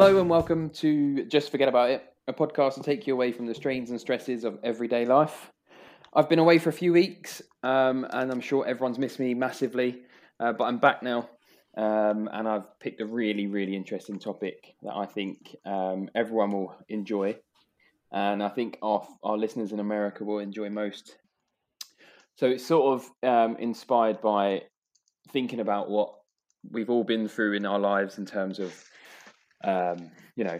Hello and welcome to Just Forget About It, a podcast to take you away from the strains and stresses of everyday life. I've been away for a few weeks um, and I'm sure everyone's missed me massively, uh, but I'm back now um, and I've picked a really, really interesting topic that I think um, everyone will enjoy and I think our, our listeners in America will enjoy most. So it's sort of um, inspired by thinking about what we've all been through in our lives in terms of um, you know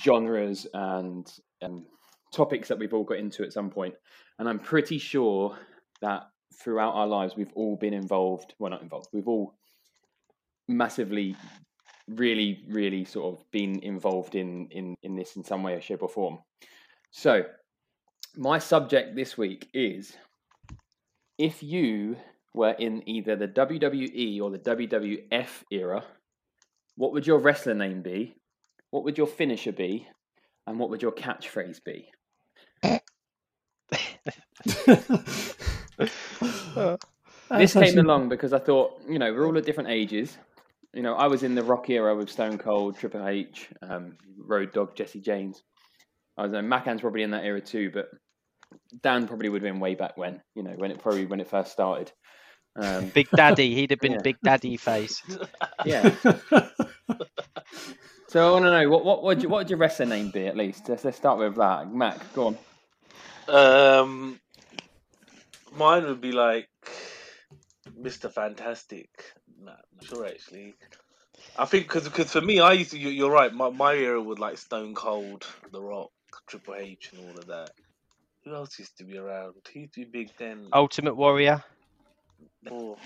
genres and um, topics that we've all got into at some point. and i'm pretty sure that throughout our lives we've all been involved well not involved we've all massively really really sort of been involved in in in this in some way shape or form so my subject this week is if you were in either the WWE or the WWF era what would your wrestler name be? What would your finisher be? And what would your catchphrase be? this came along because I thought, you know, we're all at different ages. You know, I was in the rock era with Stone Cold, Triple H, um, Road Dogg, Jesse James. I was know Macan's probably in that era too, but Dan probably would have been way back when, you know, when it probably when it first started. Um, Big Daddy, he'd have been yeah. Big Daddy face. Yeah. so I want to know what what would you, what would your wrestler name be at least? Let's, let's start with that. Mac, go on. Um, mine would be like Mister Fantastic. Nah, not sure actually. I think because because for me, I used to. You're right. My my era would like Stone Cold, The Rock, Triple H, and all of that. Who else used to be around? Who used to be big then? Ultimate Warrior. Oh,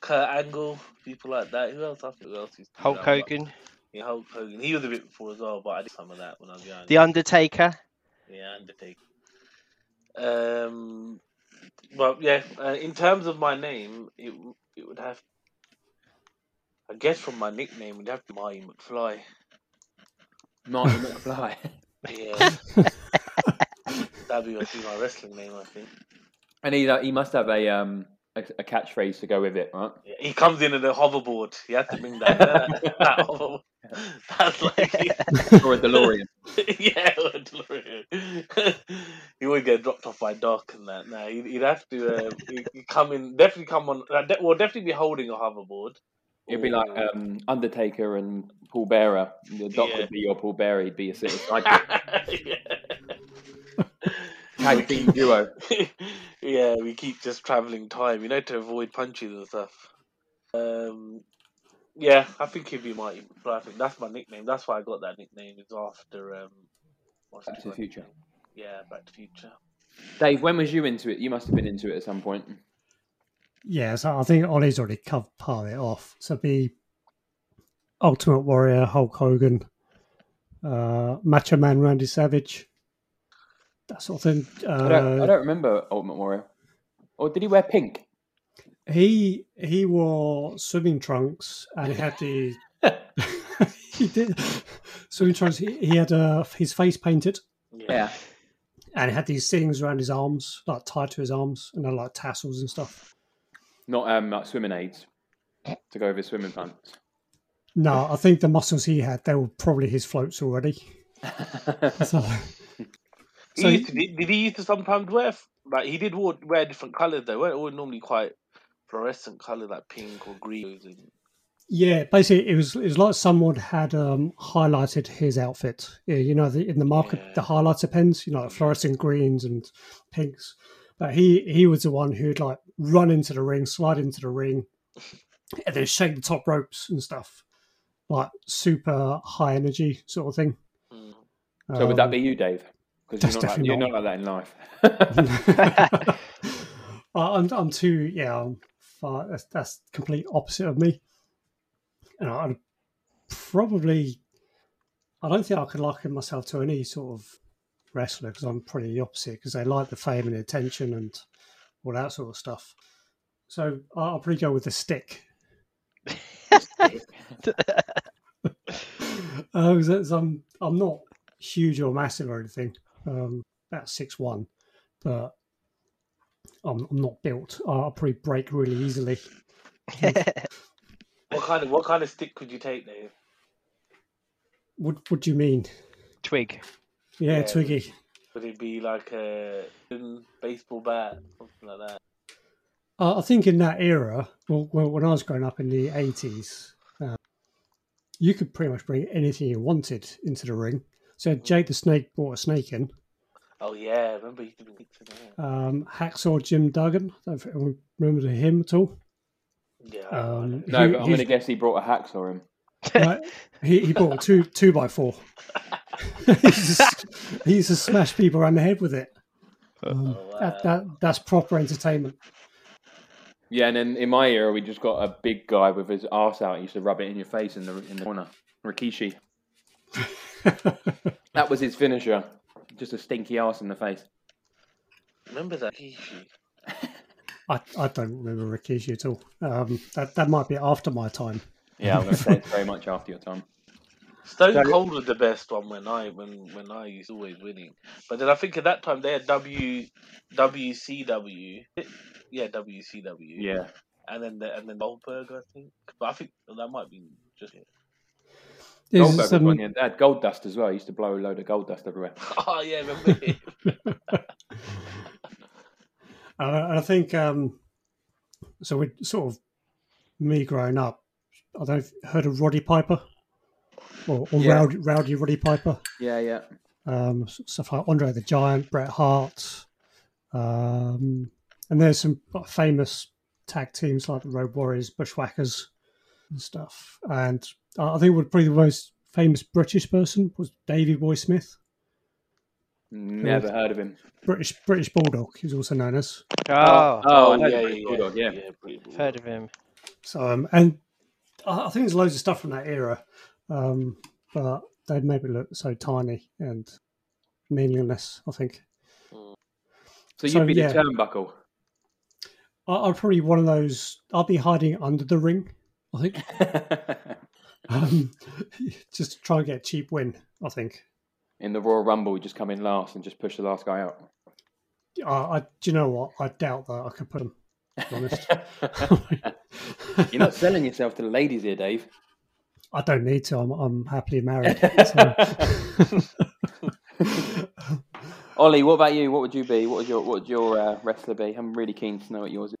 Kurt Angle, people like that. Who else? I think who else? Hulk Hogan. Yeah, Hulk Hogan. He was a bit before as well, but I did some of that when I was young. The Undertaker. Yeah, Undertaker. Um, well, yeah. Uh, in terms of my name, it it would have. I guess from my nickname, it'd have to be Marty McFly. Marty McFly. yeah. That'd be my wrestling name, I think. And he he must have a um a, a, catchphrase to go with it, right? Yeah, he comes in in a hoverboard. He had to bring that. that hoverboard. That's like or a DeLorean. yeah, or a DeLorean. he would get dropped off by Doc and that. No, he'd, he'd have to. Uh, come in. Definitely come on. Uh, well, definitely be holding a hoverboard. It'd be like um, Undertaker and Paul Bearer. The Doc yeah. would be your Paul Bearer. He'd be your sort sidekick. yeah tag team duo. yeah, we keep just traveling time, you know, to avoid punches and stuff. Um, yeah, I think he'd be my. I think that's my nickname. That's why I got that nickname. Is after um, Back to the Future. Yeah, Back to the Future. Dave, when was you into it? You must have been into it at some point. Yeah, so I think Ollie's already covered part of it off. So be Ultimate Warrior, Hulk Hogan, uh, Macho Man Randy Savage, that sort of thing. Uh, I, don't, I don't remember Ultimate Warrior. Or did he wear pink? He he wore swimming trunks and he had the he did swimming trunks. He, he had uh, his face painted. Yeah. And he had these things around his arms, like tied to his arms, and they're like tassels and stuff. Not um like swimming aids to go over his swimming pants. No, I think the muscles he had, they were probably his floats already. so, so he, did, did he used to sometimes wear like he did wear different colors though? weren't all normally quite fluorescent color, like pink or green. Yeah, basically it was it was like someone had um, highlighted his outfit. Yeah, you know, the, in the market, yeah. the highlighter pens, you know, like fluorescent greens and pinks. But he he was the one who'd like run into the ring, slide into the ring, and then shake the top ropes and stuff, like super high energy sort of thing. Mm. So um, would that um, be you, Dave? Because you're, not like, you're not like that in life. I'm, I'm too, yeah, I'm far, that's, that's complete opposite of me. And I'd probably, I don't think I could liken myself to any sort of wrestler because I'm pretty the opposite because they like the fame and the attention and all that sort of stuff. So I'll probably go with the stick. uh, I'm, I'm not huge or massive or anything um, about six one, but I'm, I'm not built. I'll probably break really easily. what kind of what kind of stick could you take, Dave? What What do you mean? Twig. Yeah, Yeah. Twiggy. Would it be like a baseball bat, something like that? Uh, I think in that era, well, well, when I was growing up in the eighties, uh, you could pretty much bring anything you wanted into the ring. So Jake the Snake brought a snake in. Oh yeah, remember he did mix it out. Um, Hacksaw Jim Duggan. I don't know if anyone remember him at all. Yeah. Um, no, he, but I'm going to guess he brought a hacksaw in. Right? he, he bought a two two by four. he, used to, he used to smash people around the head with it. Um, Oh, wow. that, that that's proper entertainment. Yeah, and then in my era, we just got a big guy with his arse out. He used to rub it in your face in the in the corner. Rikishi. That was his finisher. Just a stinky ass in the face. Remember that Kishi? I, I don't remember Rikishi at all. Um, that that might be after my time. Yeah, I'm going to say it's very much after your time. Stone So- Cold was the best one when I when when I used always winning. But then I think at that time they had W WCW. Yeah, WCW. Yeah. And then the, and then Goldberg, I think. But I think that might be just it. Is, Goldberg was one. They had Goldust as well. He used to blow a load of gold dust everywhere. Oh yeah, remember him? And I think um, so. We sort of me growing up. I don't know if you heard of Roddy Piper or, or Yeah. Rowdy, Rowdy Roddy Piper. Yeah, yeah. Um, stuff like Andre the Giant, Bret Hart, um, and there's some famous tag teams like the Road Warriors, Bushwhackers, and stuff. And I think would probably the most famous British person was Davy Boy Smith, Never heard of him. British British Bulldog. he's also known as. Oh, Oh, I heard yeah, yeah, yeah, Bulldog, yeah. pretty cool. heard of him. So, um, and I I think there's loads of stuff from that era, um, but they made it look so tiny and meaningless. I think So you'd So, be yeah. the turnbuckle. I, I'd probably one of those. I'll be hiding under the ring. I think um, just to try and get a cheap win. I think. in the Royal Rumble, we just come in last and just push the last guy out. Uh, I, do you know what? I doubt that I could put him. Honest, You're not selling yourself to the ladies here, Dave. I don't need to. I'm, I'm happily married. So. Ollie, what about you? What would you be? What would your what would your uh, wrestler be? I'm really keen to know what yours is.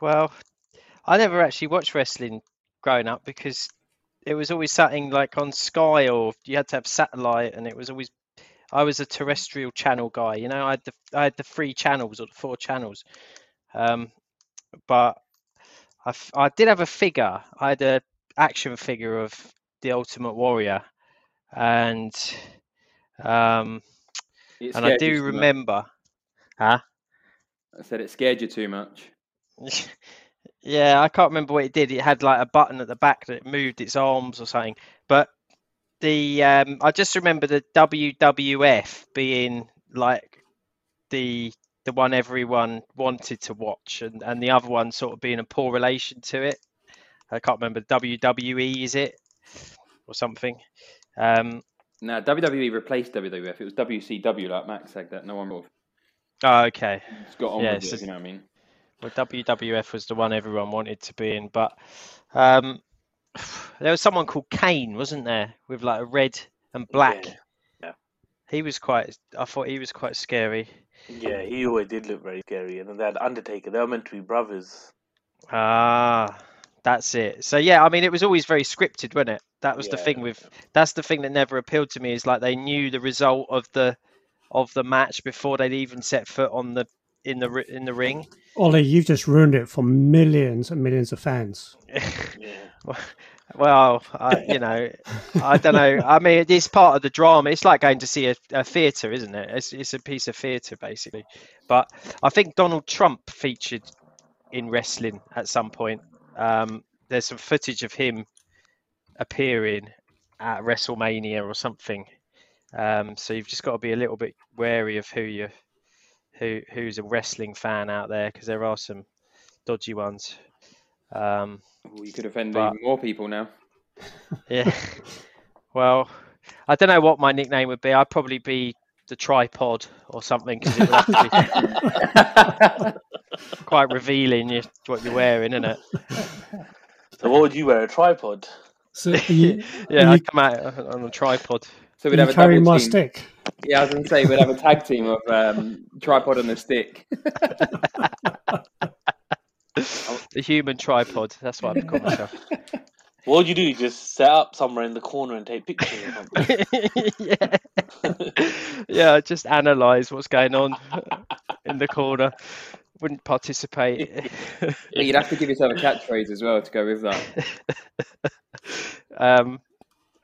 Well, I never actually watched wrestling growing up because it was always something like on Sky or you had to have satellite, and it was always. I was a terrestrial channel guy, you know. I had the I had the three channels or the four channels, um, but I did have a figure. I had a action figure of the Ultimate Warrior, and um, and I do remember, huh? I said it scared you too much. Yeah, I can't remember what it did. It had like a button at the back that moved its arms or something. But the um, I just remember the WWF being like the the one everyone wanted to watch, and and the other one sort of being a poor relation to it. I can't remember WWE is it or something. Um, No, WWE replaced WWF. It was WCW, like Max said that. No one oh, okay. just got on Yeah, with it's it. You know what I mean? Well, WWF was the one everyone wanted to be in, but um, there was someone called Kane, wasn't there, with like a red and black. Yeah, yeah. He was quite. I thought he was quite scary. Yeah, he always did look very scary. And then they had Undertaker. They were meant to be brothers. Ah, that's it. So yeah, I mean, it was always very scripted, wasn't it? That was the thing with. That's the thing that never appealed to me is like they knew the result of the of the match before they'd even set foot on the in the in the ring. Ollie, you've just ruined it for millions and millions of fans. Well, I, you know, I don't know. I mean, it's part of the drama. It's like going to see a, a theatre, isn't it? It's, it's a piece of theatre, basically. But I think Donald Trump featured in wrestling at some point. Um, there's some footage of him appearing at WrestleMania or something. Um, so you've just got to be a little bit wary of who you who who's a wrestling fan out there because there are some dodgy ones. Um, Well, you could offend But- even more people now. yeah. Well, I don't know what my nickname would be. I'd probably be the tripod or something because it would have to be quite revealing you, what you're wearing, isn't it? So what would you wear? A tripod? So you, yeah, Are I you- come out on a tripod. So we'd you have a carrying my team. stick? Yeah, I was going to say we'd have a tag team of um, tripod and a stick. The human tripod. That's what I call myself. What would you do? You just set up somewhere in the corner and take pictures or yeah. yeah, just analyse what's going on in the corner. Wouldn't participate. But you'd have to give yourself a catchphrase as well to go with that. um,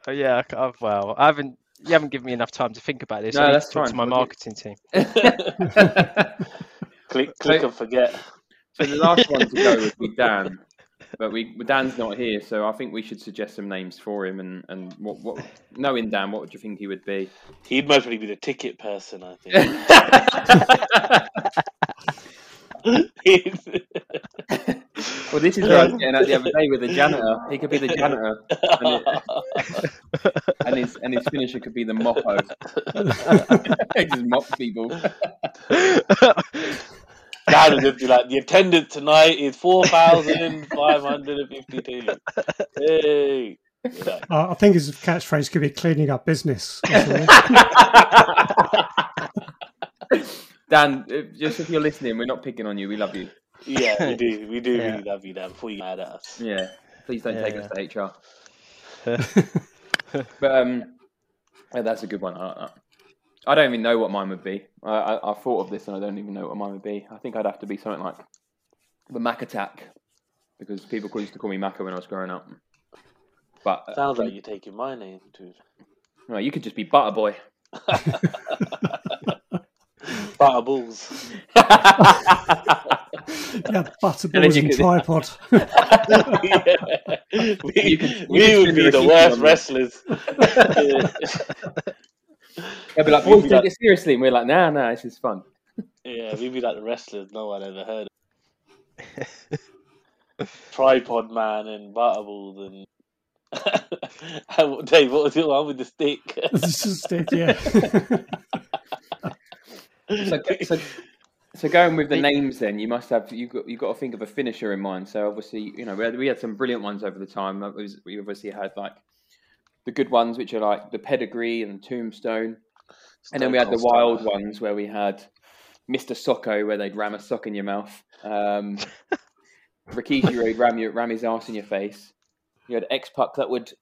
oh, yeah, I- I've, well, I haven't. You haven't given me enough time to think about this. No, I need that's to talk to my marketing team. click, click, and forget. So the last one to go would be Dan, but we Dan's not here, so I think we should suggest some names for him. And and what what knowing Dan, what would you think he would be? He'd most probably be the ticket person, I think. Well, this is what I was getting at the other day with the janitor. He could be the janitor, and his and his finisher could be the moppo. he just mop people. Dad would be like, the attendance tonight is 4,552. Hey. Yeah. Uh, I think his catchphrase could be cleaning up business. Dan, just if you're listening, we're not picking on you. We love you. Yeah, we do. We do Yeah. really love you, Dan, before you get mad at us. Yeah, please don't take Yeah. us to HR. but um, yeah, that's a good one. I, I, I don't even know what mine would be. I, I, I thought of this and I don't even know what mine would be. I think I'd have to be something like the Mac Attack because people used to call me Macca when I was growing up. But uh, Sounds like you're taking my name, dude. no, you could just be Butterboy. Butterballs. yeah, butterballs then you and tripod. yeah. We, could- you we could would be the the worst on me. wrestlers. They'd be like, We'd boys, take like- it seriously. And we're like, nah, nah, this is fun. yeah, we'd be like the wrestlers no one ever heard of. Tripod man and Butterballs and. Dave, what was your one with the stick? It's just stick, yeah. So, so, so going with the names, then you must have you got you got to think of a finisher in mind. So obviously, you know, we had, we had some brilliant ones over the time. Was- we obviously had like the good ones, which are like the pedigree and tombstone, and then we had the wild ones where we had Mister Socko, where they'd ram a sock in your mouth. Um, Rikishi would ram your ram his ass in your face. You had X-Pac that would.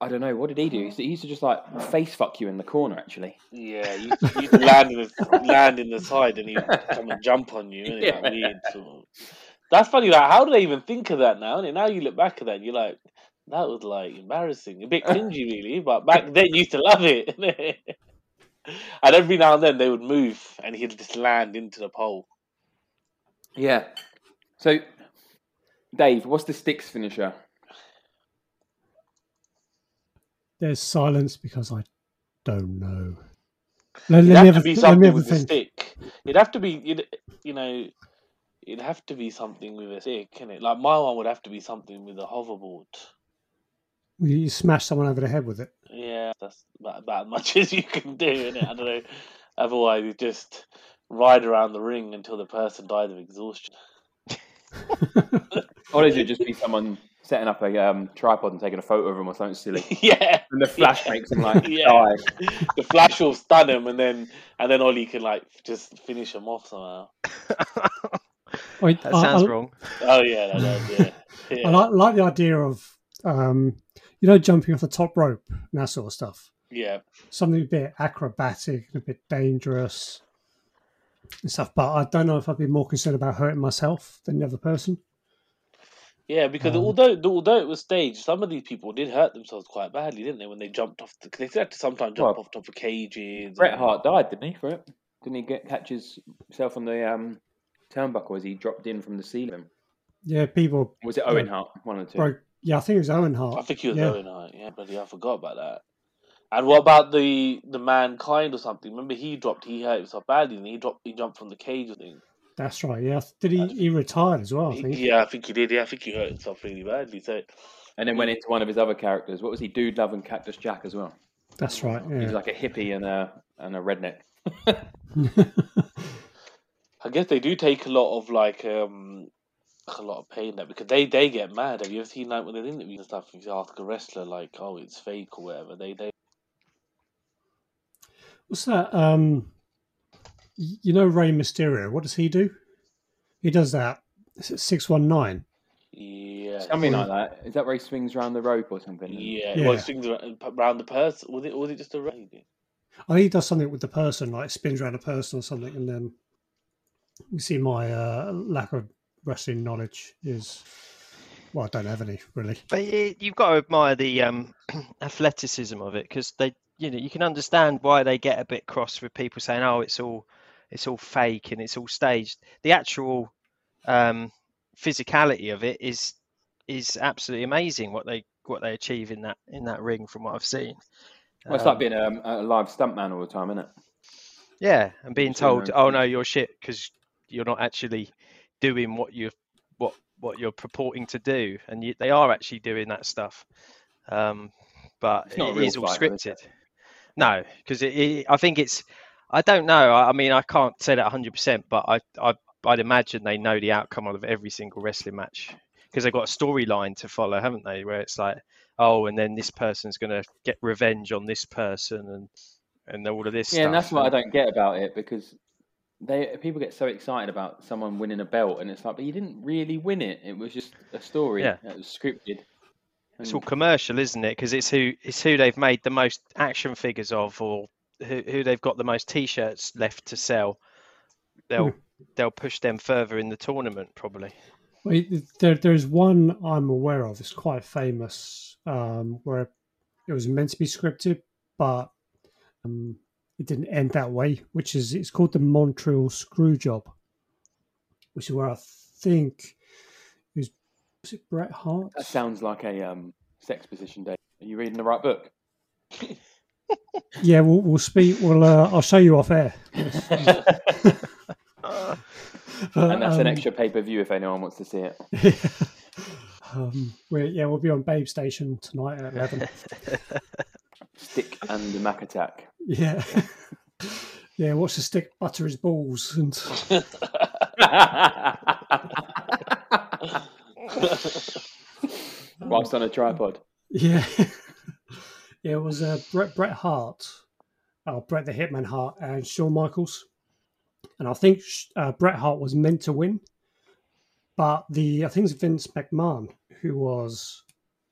I don't know what did he do. He used to just like face fuck you in the corner. Actually, Yeah, you you land in the land in the side and he would come and jump on you. Yeah. Like weird. Sort of. That's funny. Like, how do they even think of that now? And now you look back at that, and you're like, that was like embarrassing, a bit cringy, really. But back then, you used to love it. and every now and then, they would move, and he'd just land into the pole. Yeah. So, Dave, what's the sticks finisher? There's silence because I don't know. Let, It'd let have have to a, be let something have a with a think. stick. It'd have to be, you'd, you know, it'd have to be something with a stick, innit? Like my one would have to be something with a hoverboard. You smash someone over the head with it. Yeah, that's about, about as much as you can do, innit? I don't know. Otherwise, you just ride around the ring until the person dies of exhaustion. Or does it just be someone setting up a um, tripod and taking a photo of them or something silly? yeah, And the flash Yeah. makes them like Yeah. die. the flash will stun him, and then and then Ollie can like just finish him off somehow. Wait, That I- sounds I, wrong. Oh yeah, that does, yeah. yeah. I like, like the idea of, um, you know, jumping off the top rope and that sort of stuff. yeah. Something a bit acrobatic, and a bit dangerous and stuff. But I don't know if I'd be more concerned about hurting myself than the other person. Yeah, because Um, although although it was staged, some of these people did hurt themselves quite badly, didn't they? When they jumped off, the, 'cause they had to sometimes jump Well, off top of cages. Bret and- Hart died, didn't he, for it? Didn't he get catch himself on the um, turnbuckle as he dropped in from the ceiling? Yeah, people was it Owen Hart? One or two. broke. Yeah, I think it was Owen Hart. I think he was yeah. Owen Hart. Yeah, but yeah, I forgot about that. And what about the the mankind or something? Remember he dropped, he hurt himself badly, and he dropped, he jumped from the cage. I think. That's right. Yeah, did he? He retired as well. I think. Yeah, I think he did. Yeah, I think he hurt himself really badly. So And then went into one of his other characters. What was he? Dude Love and Cactus Jack as well. That's right. He's Yeah. like a hippie and a and a redneck. I guess they do take a lot of like um a lot of pain that because they they get mad. Have you ever seen like when they're interviews and stuff? If you ask a wrestler like, "Oh, it's fake" or whatever, they they What's that? Um, y- you know Rey Mysterio. What does he do? He does that. Six one nine. yeah Something like that. Is that where he swings around the rope or something? yeah. Yeah. Well, swings around, around the purse. Was it was it just a raid? I think he does something with the person, like spins around a person or something, and then you see my uh, lack of wrestling knowledge is. Well, I don't have any really. But you've got to admire the um, athleticism of it because they, you know, you can understand why they get a bit cross with people saying, "Oh, it's all, it's all fake and it's all staged." The actual um, physicality of it is is absolutely amazing. What they what they achieve in that in that ring, from what I've seen. Well, it's Um, like being a, a live stuntman all the time, isn't it? Yeah, and being told, "Oh no, you're shit," because you're not actually doing what you what what you're purporting to do, and you, they are actually doing that stuff. Um, but It's it all though, is scripted. it? No, because I think it's. I don't know. I, I mean, I can't say that 100, percent but I, I I'd imagine they know the outcome of every single wrestling match because they've got a storyline to follow, haven't they? Where it's like, oh, and then this person's going to get revenge on this person, and and all of this Yeah, and that's what I don't get about it because they people get so excited about someone winning a belt, and it's like, but you didn't really win it. It was just a story. Yeah. It was scripted. It's all commercial, isn't it? Because it's who it's who they've made the most action figures of, or who, who they've got the most T-shirts left to sell. They'll they'll push them further in the tournament, probably. Well, there, there's one I'm aware of. It's quite famous, um, where it was meant to be scripted, but um, it didn't end that way. Which is it's called the Montreal Screwjob, which is where I think it was, was it Bret Hart? That sounds like a um, sex position day. Are you reading the right book? Yeah, we'll, we'll speak. Well, uh, I'll show you off air. But, and that's an um, extra pay per view if anyone wants to see it. um, we're, yeah, we'll be on Babe Station tonight at eleven. Stick and the Mac Attack. yeah, yeah. Watch the stick butter his balls and. Whilst on a tripod. Yeah, yeah. It was uh, Bret Bret Hart, uh, Bret the Hitman Hart, and Shawn Michaels, and I think uh, Bret Hart was meant to win, but the I think it's Vince McMahon who was,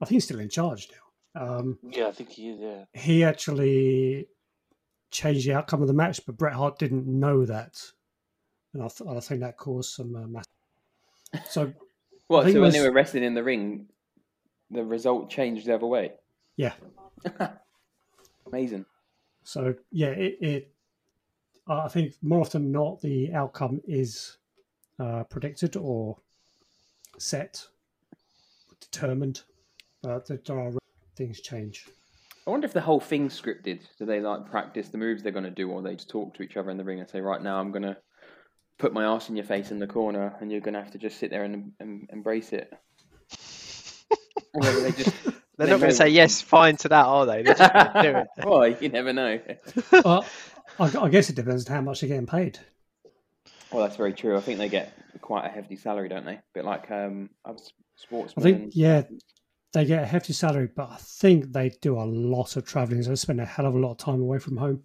I think he's still in charge now. Um, yeah, I think he is. Yeah. he actually changed the outcome of the match, but Bret Hart didn't know that, and I, th- I think that caused some uh, mass. So What? So it when was- they were wrestling in the ring, the result changed the other way. yeah, Amazing. So yeah, it, it uh, I think more often than not the outcome is uh, predicted or set, determined, but there are things change. I wonder if the whole thing's scripted. Do they like practice the moves they're going to do, or they just talk to each other in the ring and say, "Right now, I'm going to put my ass in your face in the corner, and you're going to have to just sit there and, and embrace it." or whether they just They're They not going to say yes, fine to that, are they? They're just going to do it. well, you never know. well, I, I guess it depends on how much they're getting paid. Well, that's very true. I think they get quite a hefty salary, don't they? A bit like um, other s- I sportsmen. think yeah, they get a hefty salary, but I think they do a lot of traveling. So they spend a hell of a lot of time away from home.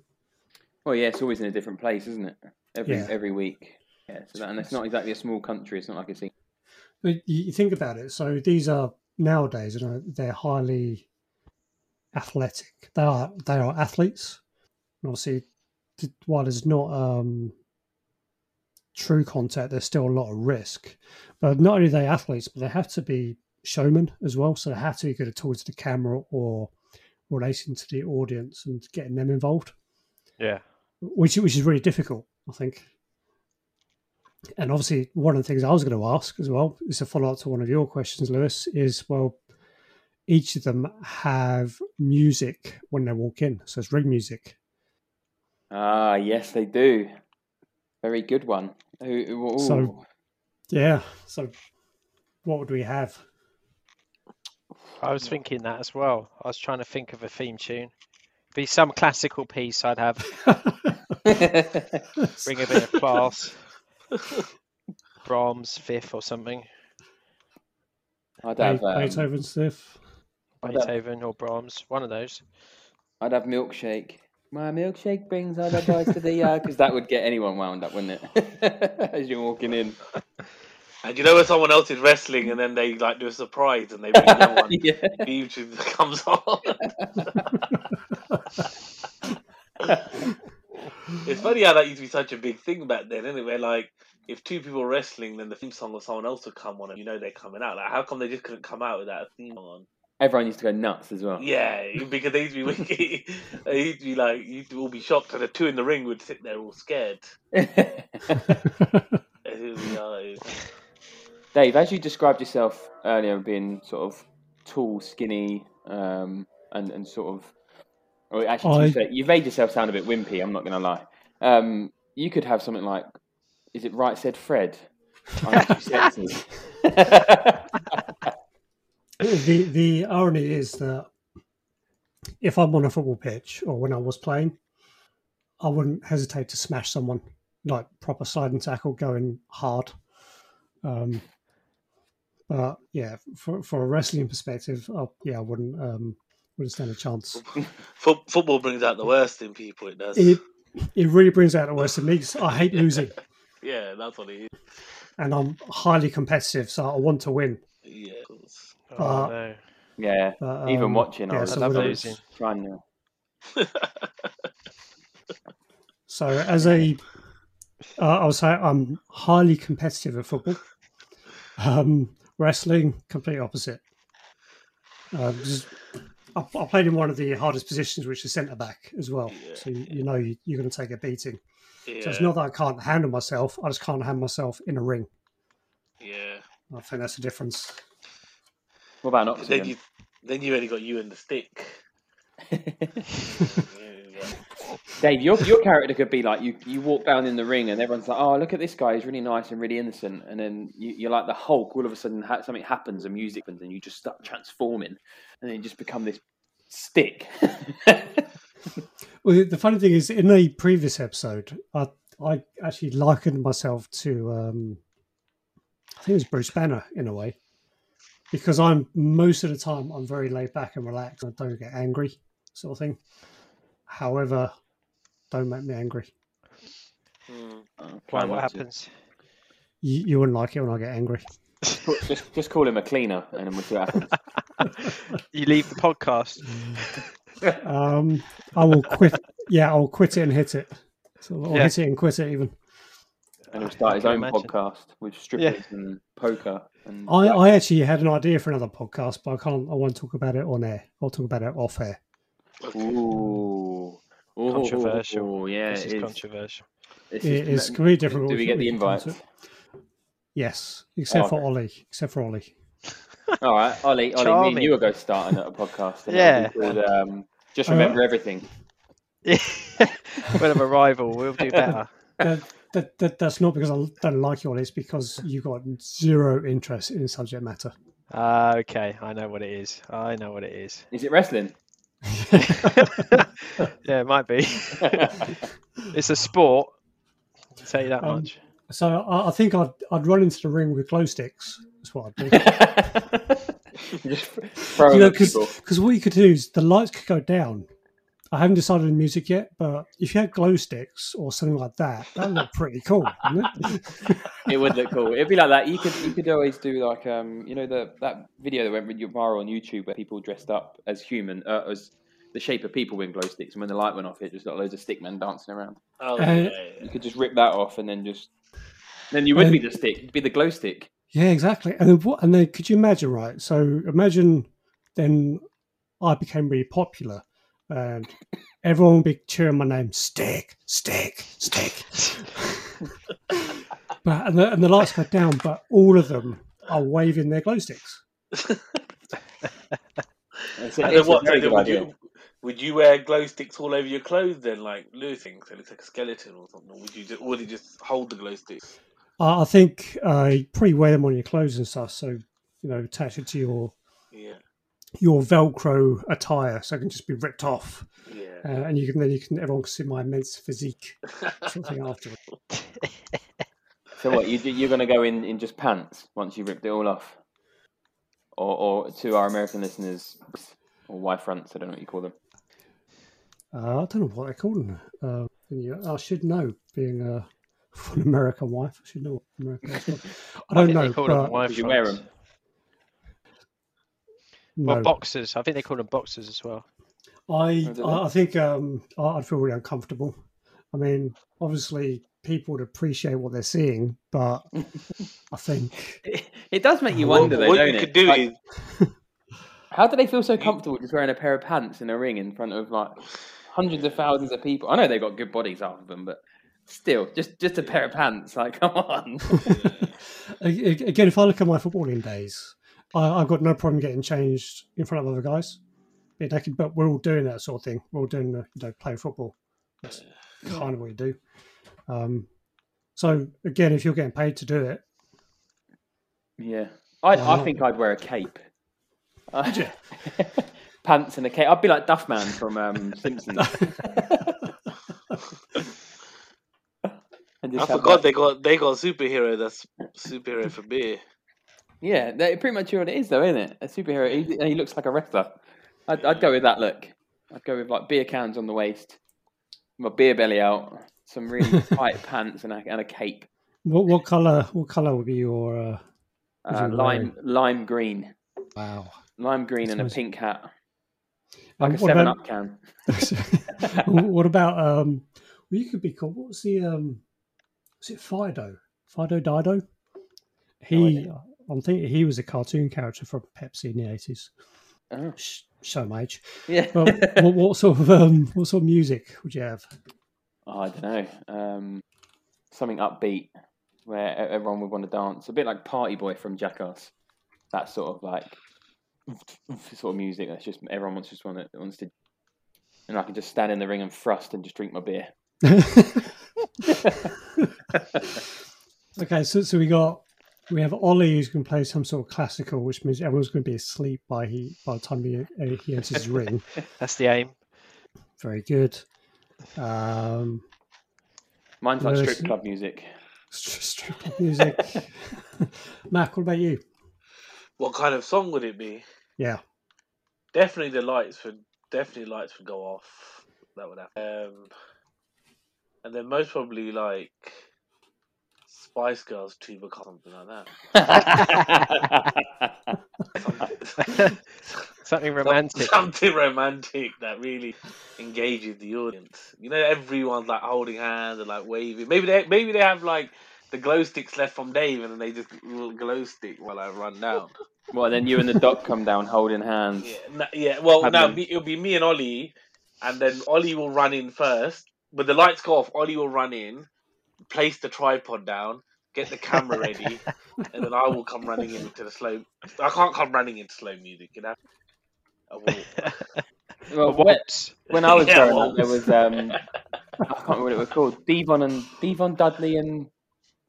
Well, yeah, it's always in a different place, isn't it? Every Yeah. every week. Yeah, so that, and it's not exactly a small country. It's not like it's in But you, you think about it. So these are nowadays, you know, they're highly athletic. They are they are athletes. And obviously, while there's not um, true contact, there's still a lot of risk. But not only are they athletes, but they have to be showmen as well. So they have to be good at towards the camera or relating to the audience and getting them involved, Yeah. which which is really difficult, I think. And obviously, one of the things I was going to ask as well is a follow up to one of your questions, Lewis. Is well, each of them have music when they walk in, so it's ring music. Ah, yes, they do. Very good one. Ooh, ooh, ooh. So- Yeah. So, what would we have? I was thinking that as well. I was trying to think of a theme tune. Be some classical piece I'd have. Bring a bit of class. Brahms, fifth or something. I'd have Be- um, Beethoven stuff. Beethoven or Brahms, one of those. I'd have milkshake. My milkshake brings other the boys to the yard because that would get anyone wound up, wouldn't it? As you're walking in. And you know when someone else is wrestling and then they like do a surprise and they bring no one yeah. YouTube comes on. It's funny how that used to be such a big thing back then? Where like if two people were wrestling, then the theme song of someone else would come on, and you know they're coming out. Like, how come they just couldn't come out without a theme song on? Everyone used to go nuts as well. Yeah, because they used to be wicked. they used to be like, you would all be shocked, and the two in the ring would sit there all scared. It would be, it- Dave, as you described yourself earlier, being sort of tall, skinny, um, and and sort of, or actually, I- fair, you've made yourself sound a bit wimpy. I'm not going to lie. Um, you could have something like, "Is it right?" Said Fred. I'm too sexy. the the irony is that if I'm on a football pitch or when I was playing, I wouldn't hesitate to smash someone like proper sliding tackle, going hard. Um, but yeah, for for a wrestling perspective, I, yeah, I wouldn't um, wouldn't stand a chance. Fo- football brings out the worst in people. It does. It it really brings out the worst in me. I hate losing, yeah, that's what it is. and I'm highly competitive, so I want to win. Yeah. of course. Oh, Uh, no. yeah, But, even um, watching, I yeah, was so love losing. trying to. So as a, uh, I would say I'm highly competitive at football. Um, wrestling, complete opposite. Uh, just- I, I played in one of the hardest positions, which is centre back as well. Yeah. So you, you know you, you're going to take a beating. Yeah. So it's not that I can't handle myself; I just can't handle myself in a ring. yeah. I think that's the difference. What about an 'Cause Then you, then you only got you and the stick. Dave, your your character could be like you. You walk down in the ring and everyone's like, "Oh, look at this guy! He's really nice and really innocent." And then you, you're like the Hulk. All of a sudden, ha- something happens, and music happens, and you just start transforming, and then you just become this stick. Well, the funny thing is, in a previous episode, I I actually likened myself to um, I think it was Bruce Banner in a way, because I'm most of the time I'm very laid back and relaxed. I don't get angry, sort of thing. However, don't make me angry. Mm. Why, what to. happens? You, you wouldn't like it when I get angry. Just just call him a cleaner, and then we'll see what happens. You leave the podcast. Um, I will quit. Yeah, I'll quit it and hit it. So, or Yeah. hit it and quit it even. And he'll start his own imagine. podcast with strippers and poker. And I, I actually had an idea for another podcast, but I can't. I won't talk about it on air. I'll talk about it off air. Ooh. Ooh, Controversial. Yeah, this it is is. controversial. It's It just- is completely different. Do we get the invite? Yes, except Oh, for okay. Ollie. Except for Ollie. All right, Ollie, Ollie, me and Charming. you will go starting at a podcast. Yeah. it'll called, um, just Uh, remember everything. we'll have a rival. We'll do better. that, that, that, that's not because I don't like you, Ollie. It's because you've got zero interest in subject matter. Ah, okay. I know what it is. I know what it is. Is it wrestling? yeah, it might be. it's a sport. I'll tell you that Um, much. So I, I think I'd I'd run into the ring with glow sticks. That's what I'd do. you know, at because what you could do is the lights could go down. I haven't decided on music yet, but if you had glow sticks or something like that, that would look pretty cool, wouldn't it? It would look cool. It'd be like that. You could you could always do like um you know the that video that went viral on YouTube where people dressed up as human uh, as the shape of people with glow sticks, and when the light went off, it just got loads of stickmen dancing around. Oh, Uh, yeah, You could just rip that off, and then just then you would be the stick. You'd be the glow stick. Yeah, exactly. And then what? And then could you imagine, right? So imagine then I became really popular, and everyone would be cheering my name, Stick, Stick, Stick. but and the, and the lights go down, but all of them are waving their glow sticks. It's a, And it's then what? very then good would idea. you would you wear glow sticks all over your clothes then, like losing, so it looks like a skeleton or something? Or would you just, or would you just hold the glow sticks? I, I think uh, you probably wear them on your clothes and stuff, so you know, attach it to your Yeah, your Velcro attire, so it can just be ripped off, yeah. uh, and you can then you can everyone can see my immense physique sort of thing afterwards. So what? You you're going to go in in just pants once you ripped it all off? or, or to our American listeners, or Y fronts. I don't know what you call them. Uh, I don't know what they're called. Uh, yeah, I should know, being a an American wife. I should know what American is. I don't think know, they call them but wife you wear fronts. them. Well, no. boxers. I think they call them boxers as well. I, I I think um, I- I'd feel really uncomfortable. I mean, obviously, people would appreciate what they're seeing, but I think It, it does make you What, wonder, though, what don't you it? could do Like, is how do they feel so comfortable just wearing a pair of pants in a ring in front of like hundreds of thousands of people? I know they've got good bodies, half of them, but still, just just a pair of pants. Like, come on. A- a- again, if I look at my footballing days, I, I've got no problem getting changed in front of other guys. Yeah, they can, but we're all doing that sort of thing. We're all doing the you know playing football. That's kind of what you do. Um, so again, if you're getting paid to do it, yeah, I I think I'd wear a cape. Pants and a cape. I'd be like Duffman from um, Simpsons. And I just have, forgot like- they got they got a superhero that's superhero for beer. Yeah, that pretty much what it is, though, isn't it? A superhero. He, he looks like a wrestler. I'd, I'd go with that look. I'd go with like beer cans on the waist, my beer belly out, some really tight pants, and a, and a cape. what what color? What color would be your? Uh, Uh, you lime lime green, wow. lime green, and a pink hat, like Um, a Seven about- Up can. what about um? Well, you could be called. What was the um? Was it Fido? Fido Dido? He, idea. I'm thinking he was a cartoon character from Pepsi in the eighties. Oh. Sh- show my age. Yeah. Well, what, what sort of um? What sort of music would you have? Oh, I don't know. Um, something upbeat where everyone would want to dance. A bit like Party Boy from Jackass. That sort of like sort of music. That's just everyone wants just want to, wants to. And I can just stand in the ring and thrust and just drink my beer. okay, so so we got we have Ollie who's going to play some sort of classical, which means everyone's going to be asleep by he by the time he uh, he enters his ring. That's the aim. Very good. Um, Mine's like Yes. strip club music. strip club music. Mac, what about you? What kind of song would it be? Yeah. Definitely the lights would definitely lights would go off. That would happen. Um, and then most probably like Spice Girls tuba something like that. Something romantic. Something romantic that really engages the audience. You know, everyone's like holding hands and like waving. Maybe they maybe they have like the glow sticks left from Dave, and then they just little glow stick while I run down. well, then you and the doc come down holding hands. Yeah, no, yeah. Well, now it'll be me and Ollie, and then Ollie will run in first. But the lights go off. Ollie will run in, place the tripod down, get the camera ready, and then I will come running into the slow. I can't come running into slow music. You know. I. Well, when, when I was Yeah, growing up, there was um, I can't remember what it was called. Devon and D-Von Dudley and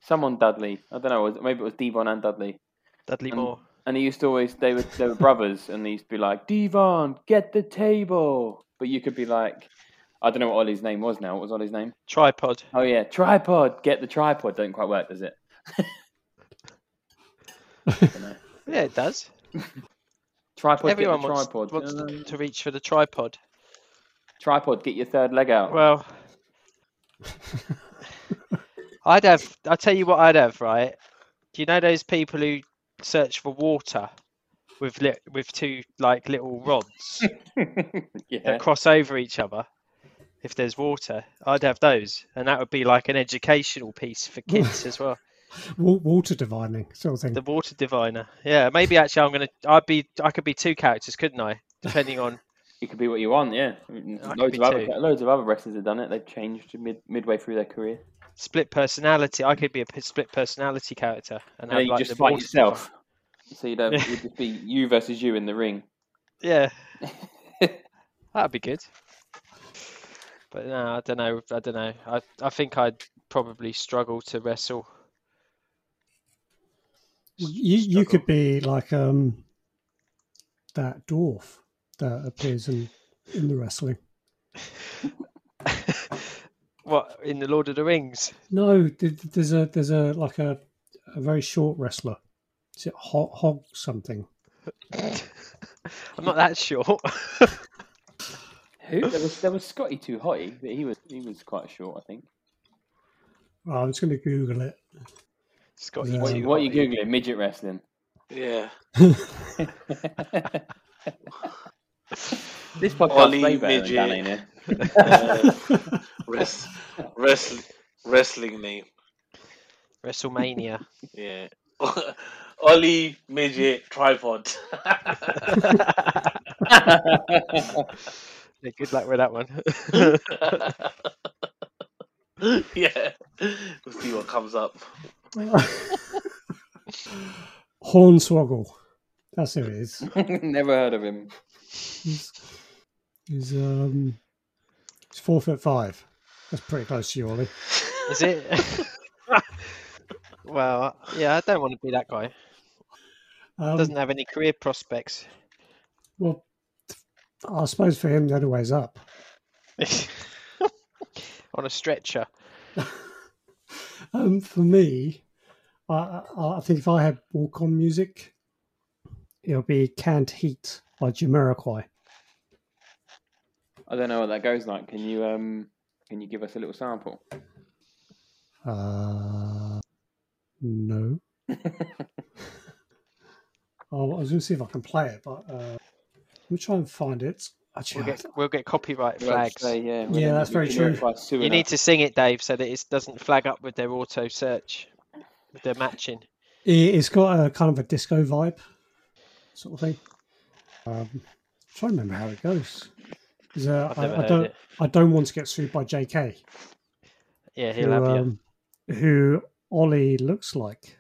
someone Dudley. I don't know. Maybe it was Devon and Dudley. Dudley Um, Moore. And he used to always they were they were brothers, and they used to be like D-Von, get the table. But you could be like, I don't know what Ollie's name was now. What was Ollie's name? Tripod. Oh yeah, tripod. Get the tripod. Don't quite work, does it? Yeah, it does. tripod. Everyone get the wants, tripod. wants Uh, to reach for the tripod. tripod. Get your third leg out. Well, I'd have. I'll tell you what I'd have. Right? Do you know those people who search for water with li- with two like little rods yeah. that cross over each other? If there's water, I'd have those, and that would be like an educational piece for kids as well. Water divining sort of thing. The water diviner. Yeah, maybe actually I'm gonna. I'd be. I could be two characters, couldn't I? Depending on. You could be what you want, yeah. could Loads of, other, loads of other wrestlers have done it. They've changed mid, midway through their career. Split personality. I could be a split personality character and And have then you like just the fight water yourself. So you'd, have, you'd just be you versus you in the ring. Yeah, that'd be good. But no, I don't know. I don't know. I I think I'd probably struggle to wrestle. You you could be like um that dwarf that appears in in the wrestling. what in the Lord of the Rings? No, th- th- there's a there's a like a, a very short wrestler. Is it hog, hog something? I'm not that short. Who? There was there was Scotty Too Hotty, but he was he was quite short, I think. Well, I'm just going to Google it. Scotty Yeah. What, too what are you googling? Midget wrestling. Yeah. this podcast Ollie way better than Midget. ain't it? Uh, rest, wrestling, wrestling name. WrestleMania. Yeah. Ollie midget tripod. Yeah, good luck with that one. yeah. We'll see what comes up. Hornswoggle. That's who it is. Never heard of him. He's, um, he's four foot five. That's pretty close to you, Ollie. Is it? well, yeah, I don't want to be that guy. Um, Doesn't have any career prospects. well, I suppose for him, the other way's up. On a stretcher. Um, for me, I, I I think if I had walk on music, it'll be Canned Heat by Jamiroquai. I don't know what that goes like. Can you um can you give us a little sample? Uh, no. Oh, I was going to see if I can play it, but uh, let me try and find it. Actually, We'll get, we'll get copyright Well, flags. say, yeah, Yeah, that's very true. by suing You need to sing it, Dave, so that it doesn't flag up with their auto search, with their matching. It- It's got a kind of a disco vibe, sort of thing. Um, I'm trying to remember how it goes. 'Cause, uh, I've I, never I heard don't. it. I don't want to get sued by JK, Yeah, he'll who, have you. um, who Ollie looks like.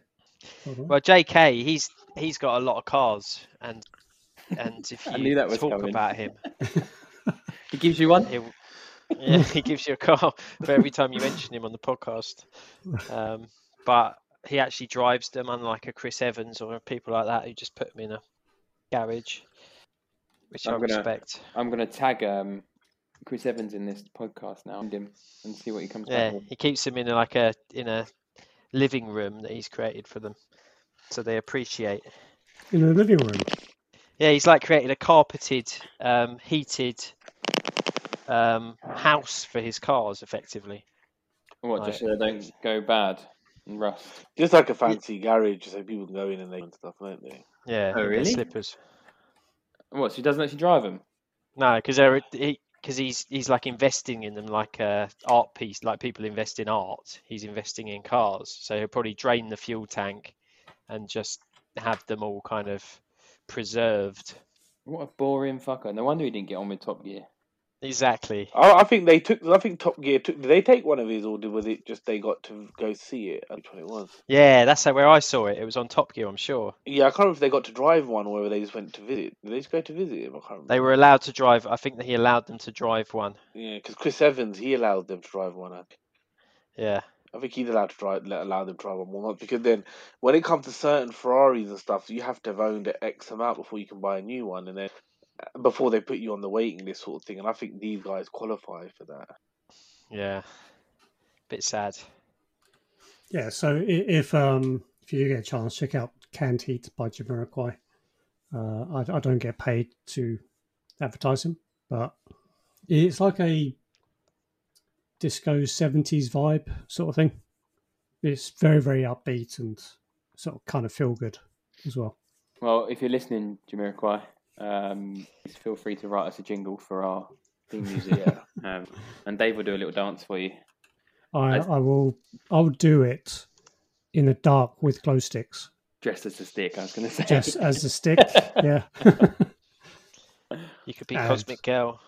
Well, J.K. he's he's got a lot of cars, and and if I you knew that was talk coming. about him, He gives you one. he'll, yeah, he gives you a car for every time you mention him on the podcast. Um, but he actually drives them, unlike a Chris Evans or people like that who just put them in a garage, which i I'm gonna- respect. I'm gonna tag um Chris Evans in this podcast now and him and see what he comes Yeah, back with. he keeps them in a, like a in a living room that he's created for them, so they appreciate. in a living room. Yeah, he's like created a carpeted, um, heated um, house for his cars, effectively. What, just so they don't go bad and rust? Just like a fancy garage, so people can go in and they and stuff, don't they? Yeah, Oh, really? slippers. What, so he doesn't actually drive them? No, because they're he because he's he's like investing in them like a art piece, like people invest in art. He's investing in cars, so he'll probably drain the fuel tank and just have them all kind of preserved. What a boring fucker. No wonder he didn't get on with Top Gear. Exactly. I, I think they took. I think Top Gear took. Did they take one of his, or did, was it just they got to go see it? Which one it was? Yeah, that's where I saw it. It was on Top Gear, I'm sure. Yeah, I can't remember if they got to drive one or whether they just went to visit. Did they just go to visit him? I can't remember. They were allowed to drive. I think that he allowed them to drive one. Yeah, because Chris Evans he allowed them to drive one. I. Yeah. I think he's allowed to drive, let allow them to drive one more month because then when it comes to certain Ferraris and stuff, you have to have owned X amount before you can buy a new one, and then before they put you on the waiting list, sort of thing. And I think these guys qualify for that. Yeah. Bit sad. Yeah, so if um if you get a chance, check out Canned Heat by Jamiroquai. Uh, I, I don't get paid to advertise him, but it's like a disco 70s vibe sort of thing. It's very, very upbeat and sort of kind of feel good as well. Well, if you're listening, Jamiroquai, um, please feel free to write us a jingle for our theme music. Yeah. um, and Dave will do a little dance for you. I, I- I will I'll do it in the dark with glow sticks, Dressed as a stick, I was going to say. just as a stick. Yeah. You could be And- Cosmic Girl.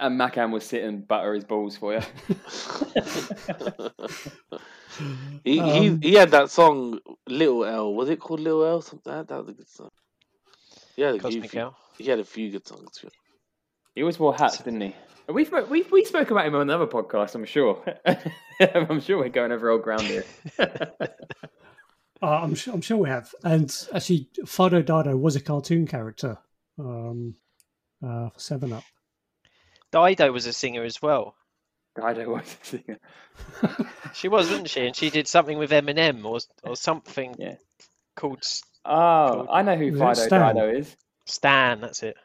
and Macan will sit and butter his balls for you. He, Um, he he had that song Little L. Was it called Little L? Something that. That was a good song. Yeah, the Cosmic Girl. He had a few good songs. too. He always wore hats, didn't he? We spoke, we we spoke about him on another podcast. I'm sure. I'm sure we're going over old ground here. Uh, I'm sure, I'm sure we have. And actually, Fido Dido was a cartoon character um, uh, for Seven Up. Dido was a singer as well. Dido was a singer. She was, wasn't she? And she did something with Eminem or or something Yeah. called. Oh, Cool. I know who Was it Fido Stan? Dido is. Stan, that's it.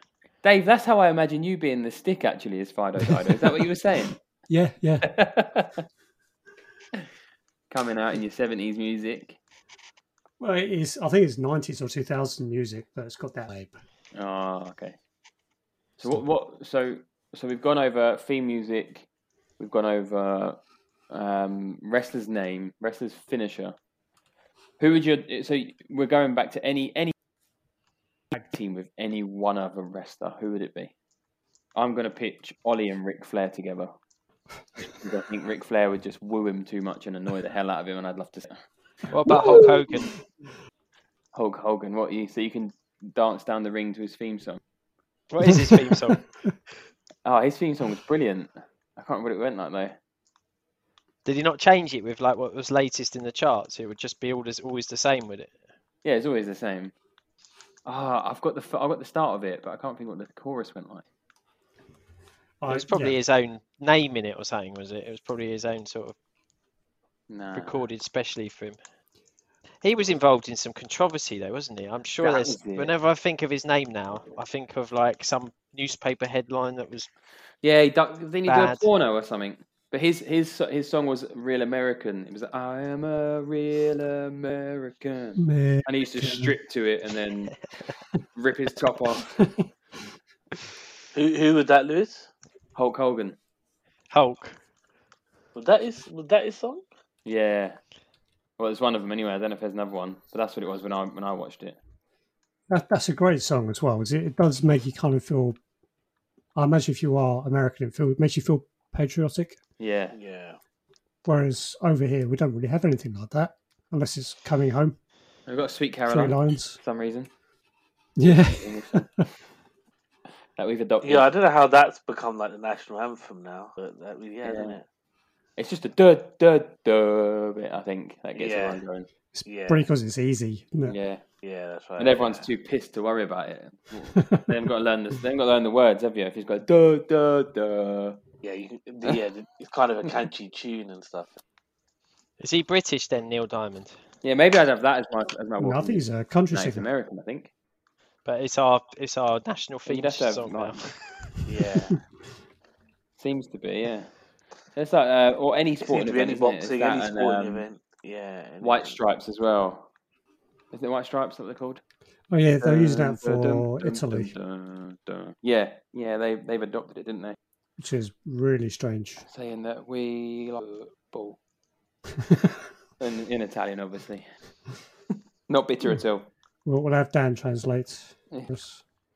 Dave, that's how I imagine you being the stick actually as Fido Dido. Is that what you were saying? Yeah, yeah. Coming out in your 70s music. Well, it is. I think it's nineties or two thousand music, but it's got that vibe. Oh, okay. So what? What? So so we've gone over theme music. We've gone over um, wrestler's name, wrestler's finisher. Who would you? So we're going back to any any tag team with any one other wrestler. Who would it be? I'm going to pitch Ollie and Ric Flair together. I think Ric Flair would just woo him too much and annoy the hell out of him, and I'd love to. see What about Hulk Hogan? Hulk Hogan, what you? So you can dance down the ring to his theme song. What is his theme song? Oh, his theme song was brilliant. I can't remember what it went like though. Did he not change it with like what was latest in the charts? It would just be always always the same with it. Yeah, it's always the same. Ah, I've got the f- I've got the start of it, but I can't think what the chorus went like. It was probably yeah. his own name in it or something, was it? It was probably his own sort of Nah. recorded specially for him. He was involved in some controversy though, wasn't he? I'm sure That there's whenever I think of his name now, I think of like some newspaper headline that was Yeah, he duck, didn't he do a Bad. porno or something? But his his his song was Real American. It was I am a real American, Meh. and he used to strip to it and then rip his top off. Who who was that, Lewis? Hulk Hogan. Hulk. Was that his was that his song? Yeah. Well, it's one of them anyway. I don't know if there's another one, but that's what it was when I when I watched it. That, that's a great song as well. It, it does make you kind of feel. I imagine if you are American, it, feel, it makes you feel patriotic. Yeah. Yeah. Whereas over here, we don't really have anything like that, unless it's coming home. We've got Sweet Three Caroline lines. for some reason Yeah. that we've adopted. Yeah, I don't know how that's become like the national anthem now, but that really has, isn't Yeah. it? It's just a duh duh duh bit. I think that gets Yeah. everyone going. It's Yeah. probably because it's easy. Isn't it? Yeah. Yeah, that's right. And everyone's yeah. too pissed to worry about it. They haven't got to learn this. They haven't got to learn the words, have you? If you've got duh duh duh. Yeah, you can, yeah, it's kind of a catchy tune and stuff. Is he British then, Neil Diamond? Yeah, maybe I'd have that as my as my. No, I think he's a country No, singer. American, I think. But it's our it's our national You'd theme have song now. Yeah, Seems to be, yeah. It's like uh, or any it sporting seems to be event, any isn't it? It's boxing, any and, sporting um, event. Yeah, any White event. stripes as well. Isn't it white stripes? That what they're called? Oh yeah, they're using Dun, that dun, dun, for dun, Italy, dun, dun. Yeah, yeah, they they've adopted it, didn't they? Which is really strange. Saying that we like ball, in, in Italian, obviously. Not bitter at all. We'll, we'll have Dan translate. Yeah.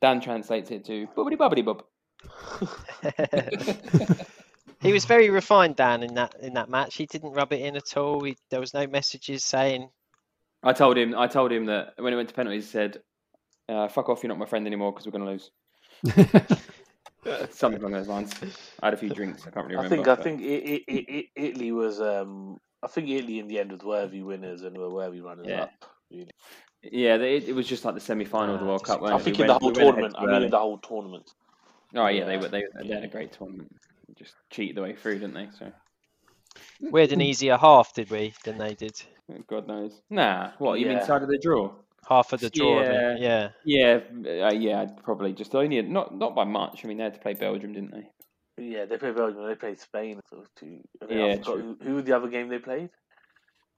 Dan translates it to bobbity bobbity bob. he was very refined, Dan, in that in that match. He didn't rub it in at all. He, there was no messages saying I told him. I told him that when it went to penalties, he said, uh, "Fuck off, you're not my friend anymore because we're going to lose." Something along those lines. I had a few drinks. I can't really I think I but- think I I I Italy was um I think Italy in the end was worthy winners and were worthy runners Yeah. up. Really. Yeah, they, it, it was just like the semi-final of the World Cup. disagree. I think We in the whole we tournament. I mean, in the whole tournament. Oh yeah, they were they, they had a great tournament. Just cheat the way through, didn't they? So we had an easier half, did we, than they did? God knows. Nah, what you mean Yeah. side of the draw? Half of the draw of it. Yeah. Yeah, uh, yeah, probably just only not not by much. I mean, they had to play Belgium, didn't they? Yeah, they played Belgium. They played Spain. So two. and then Yeah, I true. who, who was the other game they played?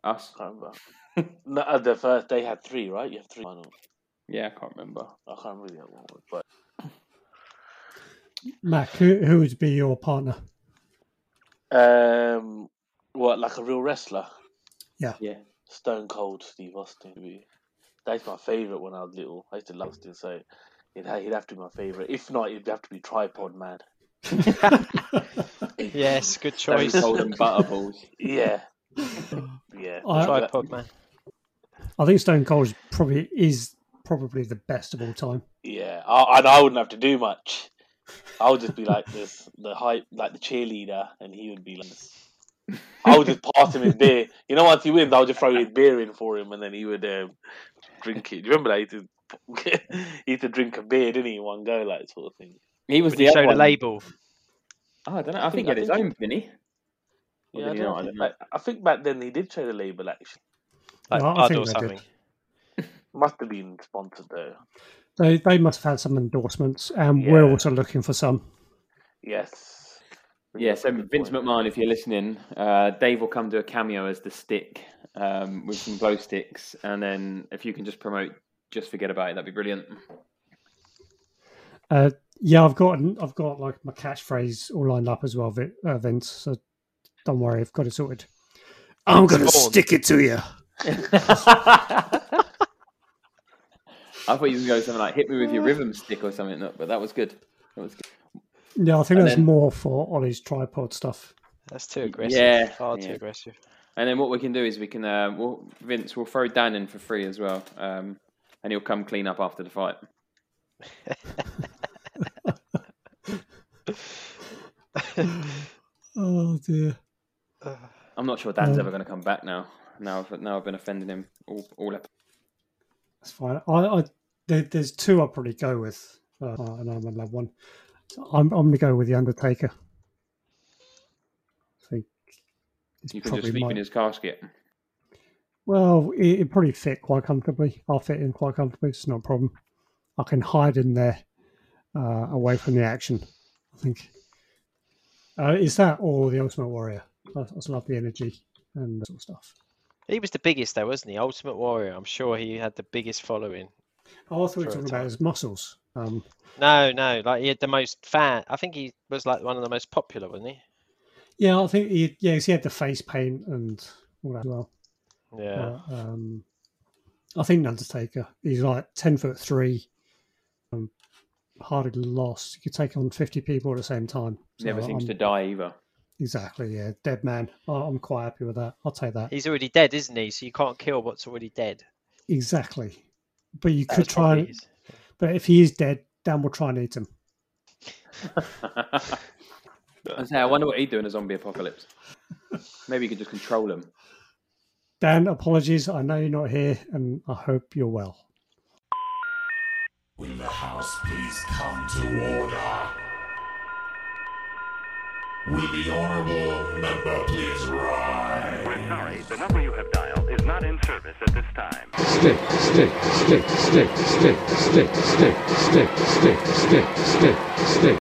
Us? I can't remember. no, uh, the first they had three, right? You have three finals. Yeah, I can't remember. I can't remember the other one, but Mak, who, who would be your partner? um, what like a real wrestler? Yeah, yeah. Stone Cold Steve Austin. really. That's my favorite when I was little. I used to love Austin, so he'd he'd have to be my favorite. If not, it'd have to be Tripod Man. Yes, good choice. Cold and Butterballs. Yeah, yeah. I- Tripod man. I think Stone Cold is probably is probably the best of all time. Yeah, I, and I wouldn't have to do much. I would just be like this, the hype, like the cheerleader, and he would be like. This. I would just pass him his beer. You know, once he wins, I would just throw his beer in for him, and then he would um, drink it. Do you remember that? He used, to, he used to drink a beer, didn't he, in one go, like sort of thing. He was When the you other show the one. label. Oh, I don't know. I I, think- think, he had I his think own, didn't he? Yeah, I, don't not? I think don't back, I think back then he did show the label. Actually, Like No, I Bud think or they did. something. must have been sponsored though. They they must have had some endorsements, and Yeah. we're also looking for some. Yes. Yeah, so Vince point. McMahon, if you're listening, uh, Dave will come do a cameo as the stick um, with some glow sticks, and then if you can just promote, just forget about it. That'd be brilliant. Uh, yeah, I've got I've got like my catchphrase all lined up as well, Vi- uh, Vince. So don't worry, I've got it sorted. I'm gonna Spawn. stick it to you. I thought you were going to go something like "hit me with your rhythm stick" or something, no, but that was good. That was good. Yeah, I think And that's then- more for Ollie's tripod stuff. That's too aggressive. Yeah, Far too aggressive. And then what we can do is we can, uh, we'll, Vince, we'll throw Dan in for free as well, um, and he'll come clean up after the fight. Oh dear. I'm not sure Dan's Um, ever going to come back now. Now, I've, now I've been offending him all, all That's fine. I, I there, there's two I'll probably go with, uh, and I'm gonna have one. So I'm I'm gonna go with the Undertaker. I think it's You can just probably sleep my- in his casket. Well, it, it probably fit quite comfortably. I'll fit in quite comfortably. It's not a problem. I can hide in there, uh, away from the action. I think. Uh, is that or the Ultimate Warrior? I, I just love the energy and that sort of stuff. He was the biggest though, wasn't he? Ultimate Warrior. I'm sure he had the biggest following. Oh, I thought you were talking about his muscles. Um, No, no, like he had the most fan. I think he was like one of the most popular, wasn't he? Yeah, I think he, yeah, 'cause he had the face paint and all that as well. Yeah. Uh, um, I think the Undertaker. He's like ten foot three. Um, hardly lost. He could take on fifty people at the same time. So Never seems I'm- to die either. Exactly. Yeah, dead man. I- I'm quite happy with that. I'll take that. He's already dead, isn't he? So you can't kill what's already dead. Exactly. But you That could try. And, but if he is dead, Dan will try and eat him. I say, I wonder what he'd do in a zombie apocalypse. Maybe you could just control him. Dan, apologies. I know you're not here, and I hope you're well. Will the House please come to order? Will the Honorable Member please rise? We're sorry, the number you have dialed is not in service at this time. stick, stick, stick, stick, stick, stick, stick, stick, stick, stick, stick, stick,